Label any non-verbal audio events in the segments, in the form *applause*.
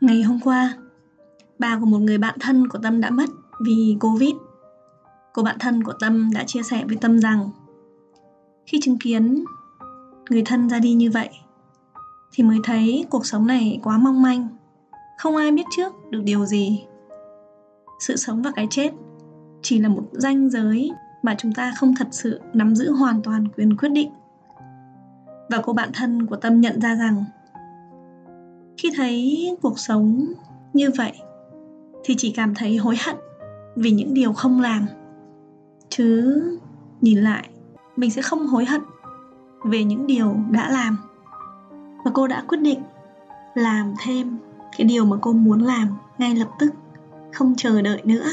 Ngày hôm qua, bà của một người bạn thân của Tâm đã mất vì Covid. Cô bạn thân của Tâm đã chia sẻ với Tâm rằng khi chứng kiến người thân ra đi như vậy thì mới thấy cuộc sống này quá mong manh, không ai biết trước được điều gì. Sự sống và cái chết chỉ là một ranh giới mà chúng ta không thật sự nắm giữ hoàn toàn quyền quyết định. Và cô bạn thân của Tâm nhận ra rằng khi thấy cuộc sống như vậy thì chỉ cảm thấy hối hận vì những điều không làm. Chứ nhìn lại, mình sẽ không hối hận về những điều đã làm. Và cô đã quyết định làm thêm cái điều mà cô muốn làm ngay lập tức, không chờ đợi nữa.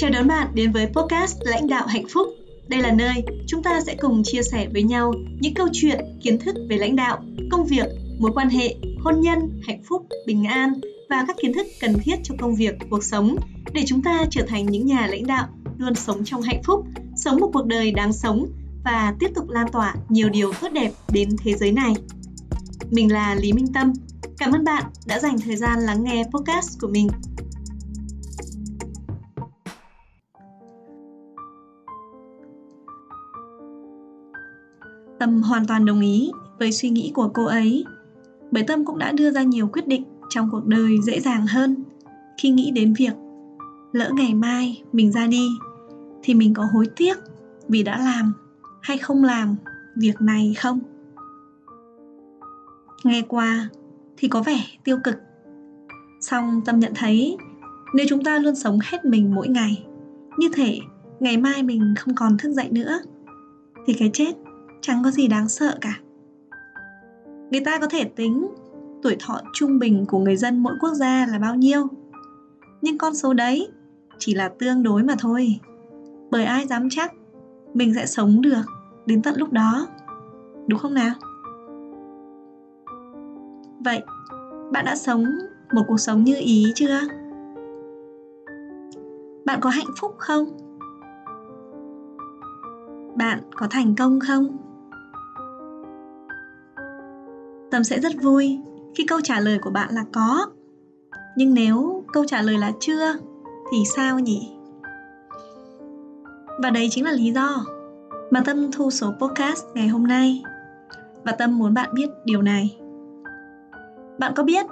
Chào đón bạn đến với podcast Lãnh đạo hạnh phúc. Đây là nơi chúng ta sẽ cùng chia sẻ với nhau những câu chuyện, kiến thức về lãnh đạo, công việc, mối quan hệ, hôn nhân, hạnh phúc, bình an và các kiến thức cần thiết cho công việc, cuộc sống để chúng ta trở thành những nhà lãnh đạo luôn sống trong hạnh phúc, sống một cuộc đời đáng sống và tiếp tục lan tỏa nhiều điều tốt đẹp đến thế giới này. Mình là Lý Minh Tâm. Cảm ơn bạn đã dành thời gian lắng nghe podcast của mình. Tâm hoàn toàn đồng ý với suy nghĩ của cô ấy. Bởi Tâm cũng đã đưa ra nhiều quyết định trong cuộc đời dễ dàng hơn. Khi nghĩ đến việc lỡ ngày mai mình ra đi, thì mình có hối tiếc vì đã làm hay không làm việc này không? Nghe qua thì có vẻ tiêu cực. Song tâm nhận thấy nếu chúng ta luôn sống hết mình mỗi ngày, như thể ngày mai mình không còn thức dậy nữa, thì cái chết chẳng có gì đáng sợ cả. Người ta có thể tính tuổi thọ trung bình của người dân mỗi quốc gia là bao nhiêu. Nhưng con số đấy chỉ là tương đối mà thôi. Bởi ai dám chắc mình sẽ sống được đến tận lúc đó? Đúng không nào? Vậy, bạn đã sống một cuộc sống như ý chưa? Bạn có hạnh phúc không? Bạn có thành công không? Tâm sẽ rất vui khi câu trả lời của bạn là có. Nhưng nếu câu trả lời là chưa, thì sao nhỉ? Và đấy chính là lý do mà Tâm thu số podcast ngày hôm nay. Và Tâm muốn bạn biết điều này. Bạn có biết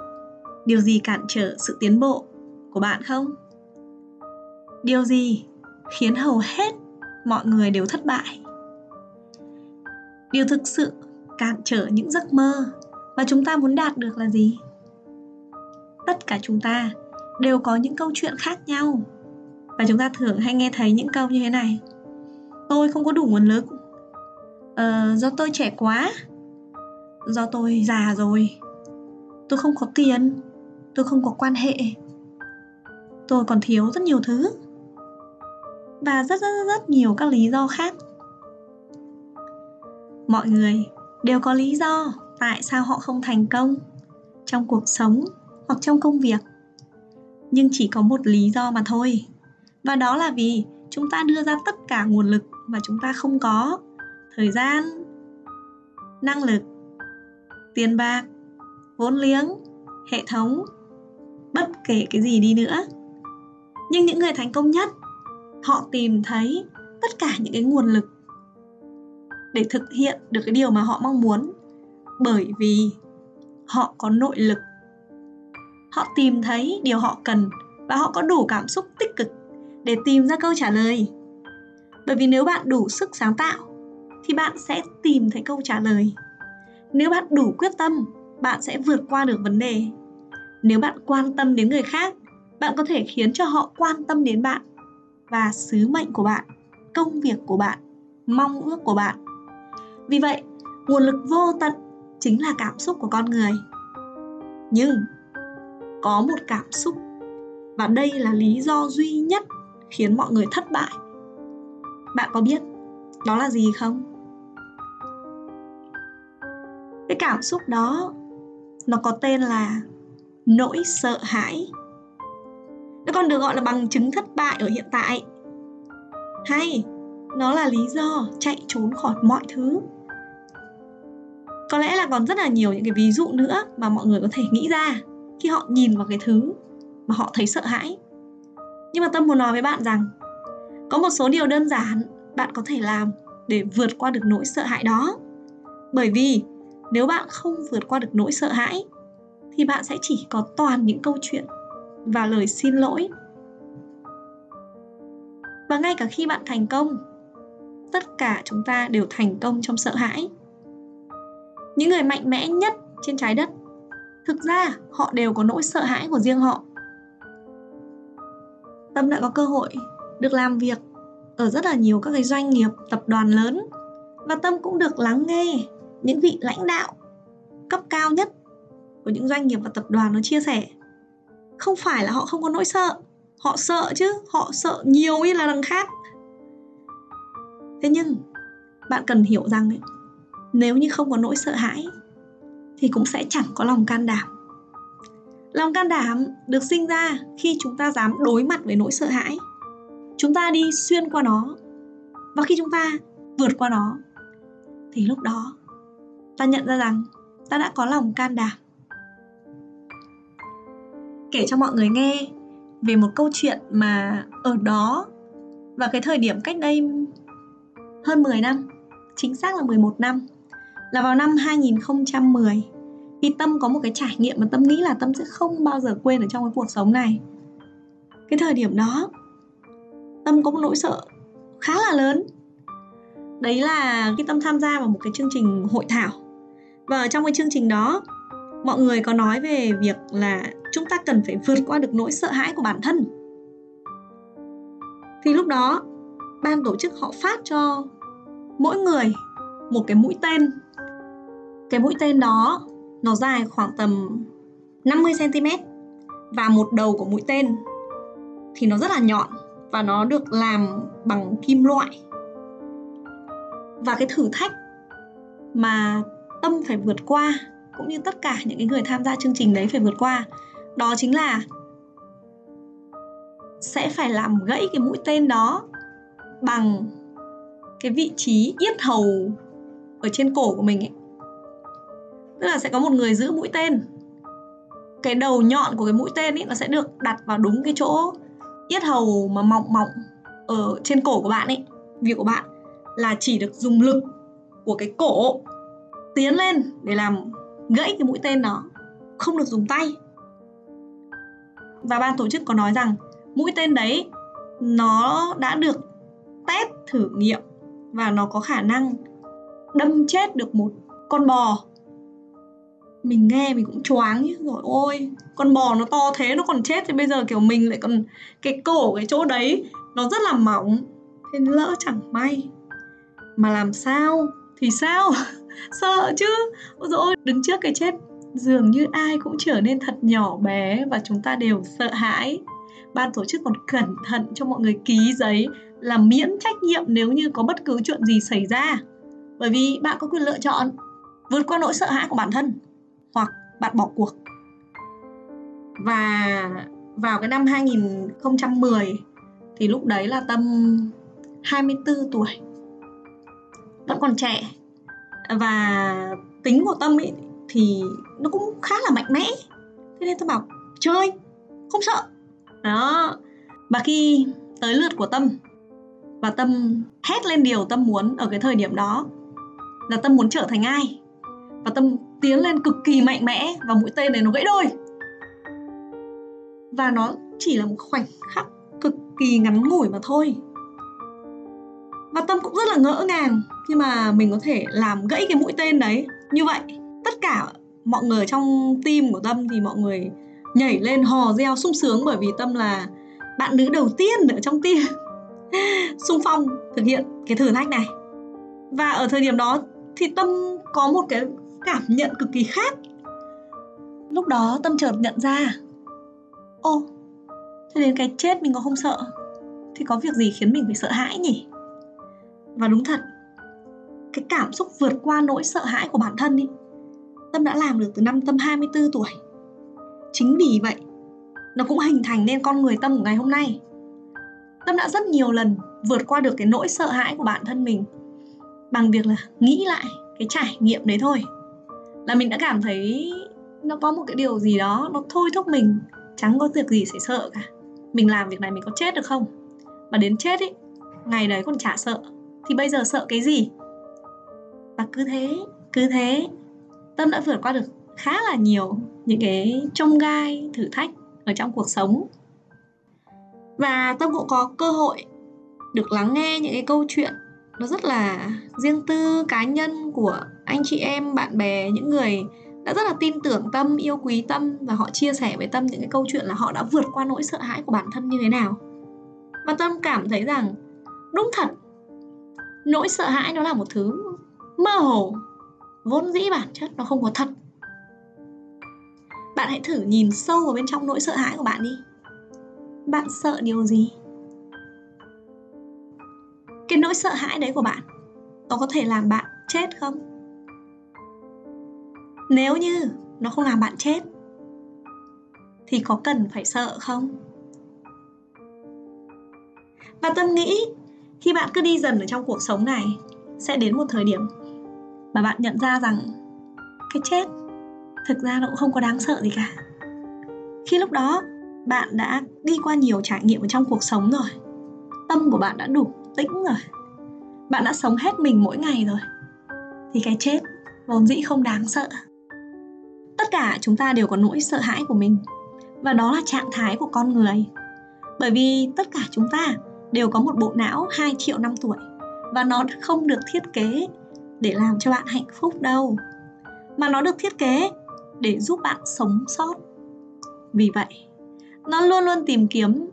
điều gì cản trở sự tiến bộ của bạn không? Điều gì khiến hầu hết mọi người đều thất bại? Điều thực sự cản trở những giấc mơ và chúng ta muốn đạt được là gì? Tất cả chúng ta đều có những câu chuyện khác nhau. Và chúng ta thường hay nghe thấy những câu như thế này. Tôi không có đủ nguồn lực. Ờ, do tôi trẻ quá. Do tôi già rồi. Tôi không có tiền. Tôi không có quan hệ. Tôi còn thiếu rất nhiều thứ. Và rất rất rất nhiều các lý do khác. Mọi người đều có lý do tại sao họ không thành công trong cuộc sống hoặc trong công việc? Nhưng chỉ có một lý do mà thôi, và đó là vì chúng ta đưa ra tất cả nguồn lực mà chúng ta không có thời gian, năng lực, tiền bạc, vốn liếng, hệ thống, bất kể cái gì đi nữa. Nhưng những người thành công nhất, họ tìm thấy tất cả những cái nguồn lực để thực hiện được cái điều mà họ mong muốn bởi vì họ có nội lực. Họ tìm thấy điều họ cần và họ có đủ cảm xúc tích cực để tìm ra câu trả lời. Bởi vì nếu bạn đủ sức sáng tạo, thì bạn sẽ tìm thấy câu trả lời. Nếu bạn đủ quyết tâm, bạn sẽ vượt qua được vấn đề. Nếu bạn quan tâm đến người khác, bạn có thể khiến cho họ quan tâm đến bạn và sứ mệnh của bạn, công việc của bạn, mong ước của bạn. Vì vậy, nguồn lực vô tận chính là cảm xúc của con người. Nhưng, có một cảm xúc, và đây là lý do duy nhất khiến mọi người thất bại. Bạn có biết đó là gì không? Cái cảm xúc đó, nó có tên là nỗi sợ hãi. Nó còn được gọi là bằng chứng thất bại ở hiện tại. Hay, nó là lý do chạy trốn khỏi mọi thứ có lẽ là còn rất là nhiều những cái ví dụ nữa mà mọi người có thể nghĩ ra khi họ nhìn vào cái thứ mà họ thấy sợ hãi. Nhưng mà tâm muốn nói với bạn rằng, có một số điều đơn giản bạn có thể làm để vượt qua được nỗi sợ hãi đó. Bởi vì nếu bạn không vượt qua được nỗi sợ hãi, thì bạn sẽ chỉ có toàn những câu chuyện và lời xin lỗi. Và ngay cả khi bạn thành công, tất cả chúng ta đều thành công trong sợ hãi những người mạnh mẽ nhất trên trái đất thực ra họ đều có nỗi sợ hãi của riêng họ. Tâm đã có cơ hội được làm việc ở rất là nhiều các cái doanh nghiệp tập đoàn lớn và tâm cũng được lắng nghe những vị lãnh đạo cấp cao nhất của những doanh nghiệp và tập đoàn nó chia sẻ. Không phải là họ không có nỗi sợ họ sợ chứ họ sợ nhiều như là đằng khác. Thế nhưng bạn cần hiểu rằng ấy, nếu như không có nỗi sợ hãi thì cũng sẽ chẳng có lòng can đảm. Lòng can đảm được sinh ra khi chúng ta dám đối mặt với nỗi sợ hãi. Chúng ta đi xuyên qua nó và khi chúng ta vượt qua nó thì lúc đó ta nhận ra rằng ta đã có lòng can đảm. Kể cho mọi người nghe về một câu chuyện mà ở đó và cái thời điểm cách đây hơn 10 năm, chính xác là 11 năm, là vào năm 2010 thì Tâm có một cái trải nghiệm mà Tâm nghĩ là Tâm sẽ không bao giờ quên ở trong cái cuộc sống này. Cái thời điểm đó, Tâm có một nỗi sợ khá là lớn. Đấy là khi Tâm tham gia vào một cái chương trình hội thảo. Và ở trong cái chương trình đó, mọi người có nói về việc là chúng ta cần phải vượt qua được nỗi sợ hãi của bản thân thì lúc đó ban tổ chức họ phát cho mỗi người một cái mũi tên cái mũi tên đó, nó dài khoảng tầm 50 cm và một đầu của mũi tên thì nó rất là nhọn và nó được làm bằng kim loại. Và cái thử thách mà tâm phải vượt qua, cũng như tất cả những cái người tham gia chương trình đấy phải vượt qua, đó chính là sẽ phải làm gãy cái mũi tên đó bằng cái vị trí yết hầu ở trên cổ của mình ấy tức là sẽ có một người giữ mũi tên. Cái đầu nhọn của cái mũi tên ấy nó sẽ được đặt vào đúng cái chỗ yết hầu mà mỏng mỏng ở trên cổ của bạn ấy việc của bạn, là chỉ được dùng lực của cái cổ tiến lên để làm gãy cái mũi tên đó, không được dùng tay. Và ban tổ chức có nói rằng mũi tên đấy, nó đã được test thử nghiệm và nó có khả năng đâm chết được một con bò mình nghe mình cũng choáng chứ rồi ôi. Con bò nó to thế, nó còn chết thì bây giờ kiểu mình lại còn cái cổ cái chỗ đấy, nó rất là mỏng. Thế lỡ chẳng may. Mà làm sao? Thì sao? *laughs* Sợ chứ. Ôi dồi ôi, đứng trước cái chết, dường như ai cũng trở nên thật nhỏ bé và chúng ta đều sợ hãi. Ban tổ chức còn cẩn thận cho mọi người ký giấy là miễn trách nhiệm nếu như có bất cứ chuyện gì xảy ra. Bởi vì bạn có quyền lựa chọn, vượt qua nỗi sợ hãi của bản thân hoặc bạn bỏ cuộc. Và vào cái năm 2010 thì lúc đấy là Tâm 24 tuổi. Vẫn còn trẻ. Và tính của Tâm ấy thì nó cũng khá là mạnh mẽ. Thế nên tôi bảo, chơi, không sợ. Đó. Và khi tới lượt của tâm, và tâm hét lên điều tâm muốn ở cái thời điểm đó, là tâm muốn trở thành ai? Và tâm tiến lên cực kỳ mạnh mẽ và mũi tên này nó gãy đôi. Và nó chỉ là một khoảnh khắc cực kỳ ngắn ngủi mà thôi. Và tâm cũng rất là ngỡ ngàng khi mà mình có thể làm gãy cái mũi tên đấy. Như vậy, tất cả mọi người trong team của tâm thì mọi người nhảy lên hò reo sung sướng bởi vì tâm là bạn nữ đầu tiên ở trong team *laughs* sung phong thực hiện cái thử thách này. Và ở thời điểm đó thì tâm có một cái cảm nhận cực kỳ khác lúc đó tâm chợt nhận ra ô thế đến cái chết mình có không sợ thì có việc gì khiến mình phải sợ hãi nhỉ và đúng thật cái cảm xúc vượt qua nỗi sợ hãi của bản thân ý Tâm đã làm được từ năm Tâm 24 tuổi. Chính vì vậy, nó cũng hình thành nên con người Tâm của ngày hôm nay. Tâm đã rất nhiều lần vượt qua được cái nỗi sợ hãi của bản thân mình bằng việc là nghĩ lại cái trải nghiệm đấy thôi là mình đã cảm thấy nó có một cái điều gì đó, nó thôi thúc mình chẳng có việc gì phải sợ cả. Mình làm việc này mình có chết được không? Mà đến chết ấy ngày đấy còn chả sợ. Thì bây giờ sợ cái gì? Và cứ thế cứ thế, tâm đã vượt qua được khá là nhiều những cái trông gai, thử thách ở trong cuộc sống. Và tâm cũng có cơ hội được lắng nghe những cái câu chuyện nó rất là riêng tư, cá nhân của anh chị em, bạn bè, những người đã rất là tin tưởng tâm, yêu quý tâm và họ chia sẻ với tâm những cái câu chuyện là họ đã vượt qua nỗi sợ hãi của bản thân như thế nào. Và tâm cảm thấy rằng, đúng thật, nỗi sợ hãi nó là một thứ mơ hồ, vốn dĩ bản chất nó không có thật. Bạn hãy thử nhìn sâu vào bên trong nỗi sợ hãi của bạn đi. Bạn sợ điều gì? Cái nỗi sợ hãi đấy của bạn, nó có thể làm bạn chết không? Nếu như nó không làm bạn chết, thì có cần phải sợ không? Và tâm nghĩ khi bạn cứ đi dần ở trong cuộc sống này, sẽ đến một thời điểm mà bạn nhận ra rằng cái chết thực ra nó cũng không có đáng sợ gì cả. Khi lúc đó, bạn đã đi qua nhiều trải nghiệm ở trong cuộc sống rồi. Tâm của bạn đã đủ tĩnh rồi. Bạn đã sống hết mình mỗi ngày rồi. Thì cái chết vốn dĩ không đáng sợ tất cả chúng ta đều có nỗi sợ hãi của mình. Và đó là trạng thái của con người. Bởi vì tất cả chúng ta đều có một bộ não 2 triệu năm tuổi. Và nó không được thiết kế để làm cho bạn hạnh phúc đâu. Mà nó được thiết kế để giúp bạn sống sót. Vì vậy, nó luôn luôn tìm kiếm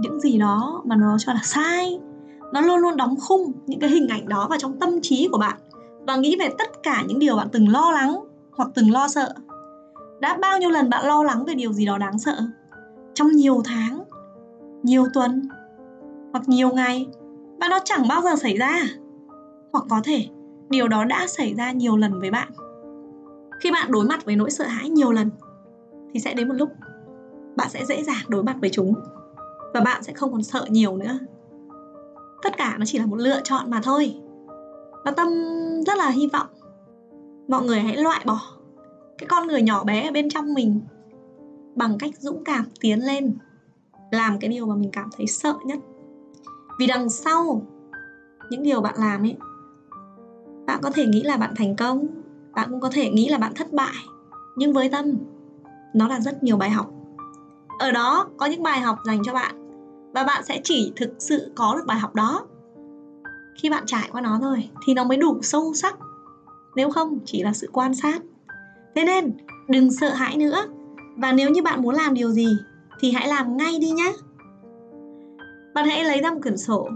những gì đó mà nó cho là sai. Nó luôn luôn đóng khung những cái hình ảnh đó vào trong tâm trí của bạn và nghĩ về tất cả những điều bạn từng lo lắng hoặc từng lo sợ đã bao nhiêu lần bạn lo lắng về điều gì đó đáng sợ? Trong nhiều tháng, nhiều tuần, hoặc nhiều ngày và nó chẳng bao giờ xảy ra à? hoặc có thể, điều đó đã xảy ra nhiều lần với bạn. Khi bạn đối mặt với nỗi sợ hãi nhiều lần, thì sẽ đến một lúc, bạn sẽ dễ dàng đối mặt với chúng, và bạn sẽ không còn sợ nhiều nữa. Tất cả nó chỉ là một lựa chọn mà thôi. Và tâm rất là hy vọng mọi người hãy loại bỏ cái con người nhỏ bé ở bên trong mình bằng cách dũng cảm tiến lên, làm cái điều mà mình cảm thấy sợ nhất. Vì đằng sau những điều bạn làm ấy, bạn có thể nghĩ là bạn thành công, bạn cũng có thể nghĩ là bạn thất bại, nhưng với tâm, nó là rất nhiều bài học. Ở đó có những bài học dành cho bạn và bạn sẽ chỉ thực sự có được bài học đó. Khi bạn trải qua nó thôi thì nó mới đủ sâu sắc. Nếu không, chỉ là sự quan sát thế nên, đừng sợ hãi nữa. Và nếu như bạn muốn làm điều gì, thì hãy làm ngay đi nhé. Bạn hãy lấy ra một quyển sổ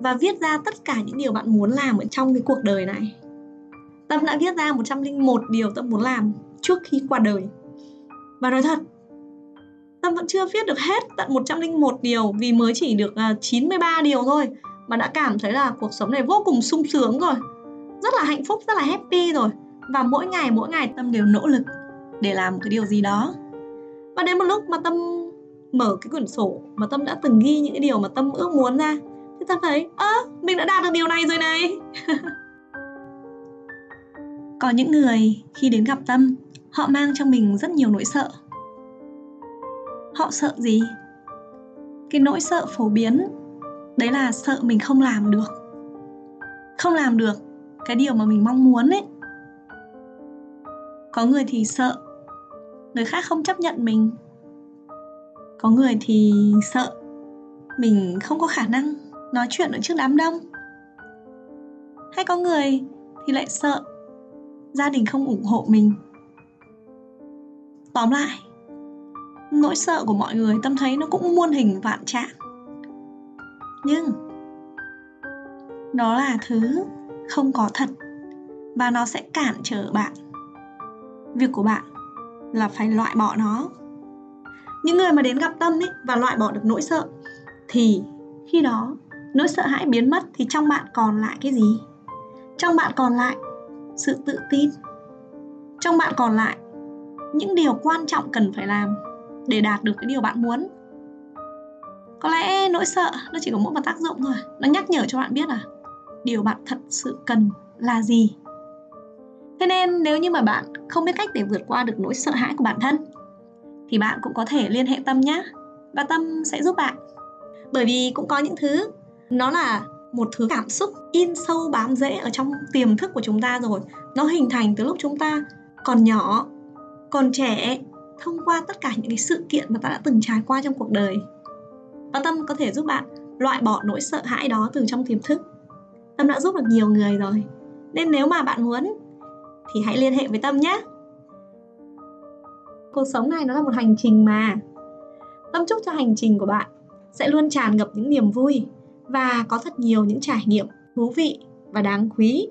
và viết ra tất cả những điều bạn muốn làm ở trong cái cuộc đời này. Tâm đã viết ra 101 điều Tâm muốn làm trước khi qua đời. Và nói thật, Tâm vẫn chưa viết được hết tận 101 điều vì mới chỉ được à, 93 điều thôi, mà đã cảm thấy là cuộc sống này vô cùng sung sướng rồi. Rất là hạnh phúc, rất là happy rồi và mỗi ngày mỗi ngày tâm đều nỗ lực để làm một cái điều gì đó. Và đến một lúc mà tâm mở cái quyển sổ mà tâm đã từng ghi những cái điều mà tâm ước muốn ra thì tâm thấy ơ à, mình đã đạt được điều này rồi này. *laughs* Có những người khi đến gặp tâm họ mang trong mình rất nhiều nỗi sợ. Họ sợ gì? Cái nỗi sợ phổ biến đấy là sợ mình không làm được. Không làm được cái điều mà mình mong muốn ấy có người thì sợ, người khác không chấp nhận mình. Có người thì sợ, mình không có khả năng nói chuyện ở trước đám đông. Hay có người thì lại sợ gia đình không ủng hộ mình. Tóm lại, nỗi sợ của mọi người tâm thấy nó cũng muôn hình vạn trạng. Nhưng nó là thứ không có thật và nó sẽ cản trở bạn việc của bạn là phải loại bỏ nó. Những người mà đến gặp tâm ấy và loại bỏ được nỗi sợ, thì khi đó nỗi sợ hãi biến mất thì trong bạn còn lại cái gì? Trong bạn còn lại sự tự tin. Trong bạn còn lại những điều quan trọng cần phải làm để đạt được cái điều bạn muốn. Có lẽ nỗi sợ nó chỉ có mỗi một tác dụng thôi. Nó nhắc nhở cho bạn biết là điều bạn thật sự cần là gì thế nên nếu như mà bạn không biết cách để vượt qua được nỗi sợ hãi của bản thân, thì bạn cũng có thể liên hệ tâm nhé và tâm sẽ giúp bạn. Bởi vì cũng có những thứ, nó là một thứ cảm xúc in sâu bám rễ ở trong tiềm thức của chúng ta rồi. Nó hình thành từ lúc chúng ta còn nhỏ, còn trẻ, thông qua tất cả những cái sự kiện mà ta đã từng trải qua trong cuộc đời. Và tâm có thể giúp bạn loại bỏ nỗi sợ hãi đó từ trong tiềm thức. Tâm đã giúp được nhiều người rồi. Nên nếu mà bạn muốn thì hãy liên hệ với tâm nhé. Cuộc sống này nó là một hành trình mà. Tâm chúc cho hành trình của bạn sẽ luôn tràn ngập những niềm vui và có thật nhiều những trải nghiệm thú vị và đáng quý.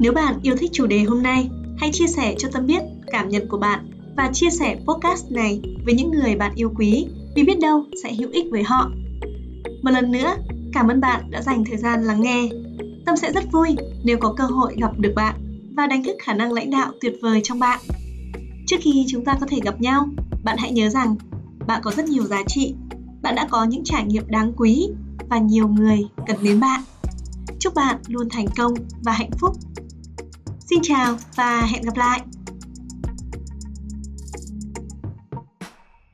Nếu bạn yêu thích chủ đề hôm nay, hãy chia sẻ cho tâm biết cảm nhận của bạn và chia sẻ podcast này với những người bạn yêu quý vì biết đâu sẽ hữu ích với họ. Một lần nữa, cảm ơn bạn đã dành thời gian lắng nghe. Tâm sẽ rất vui nếu có cơ hội gặp được bạn và đánh thức khả năng lãnh đạo tuyệt vời trong bạn. Trước khi chúng ta có thể gặp nhau, bạn hãy nhớ rằng bạn có rất nhiều giá trị, bạn đã có những trải nghiệm đáng quý và nhiều người cần đến bạn. Chúc bạn luôn thành công và hạnh phúc. Xin chào và hẹn gặp lại!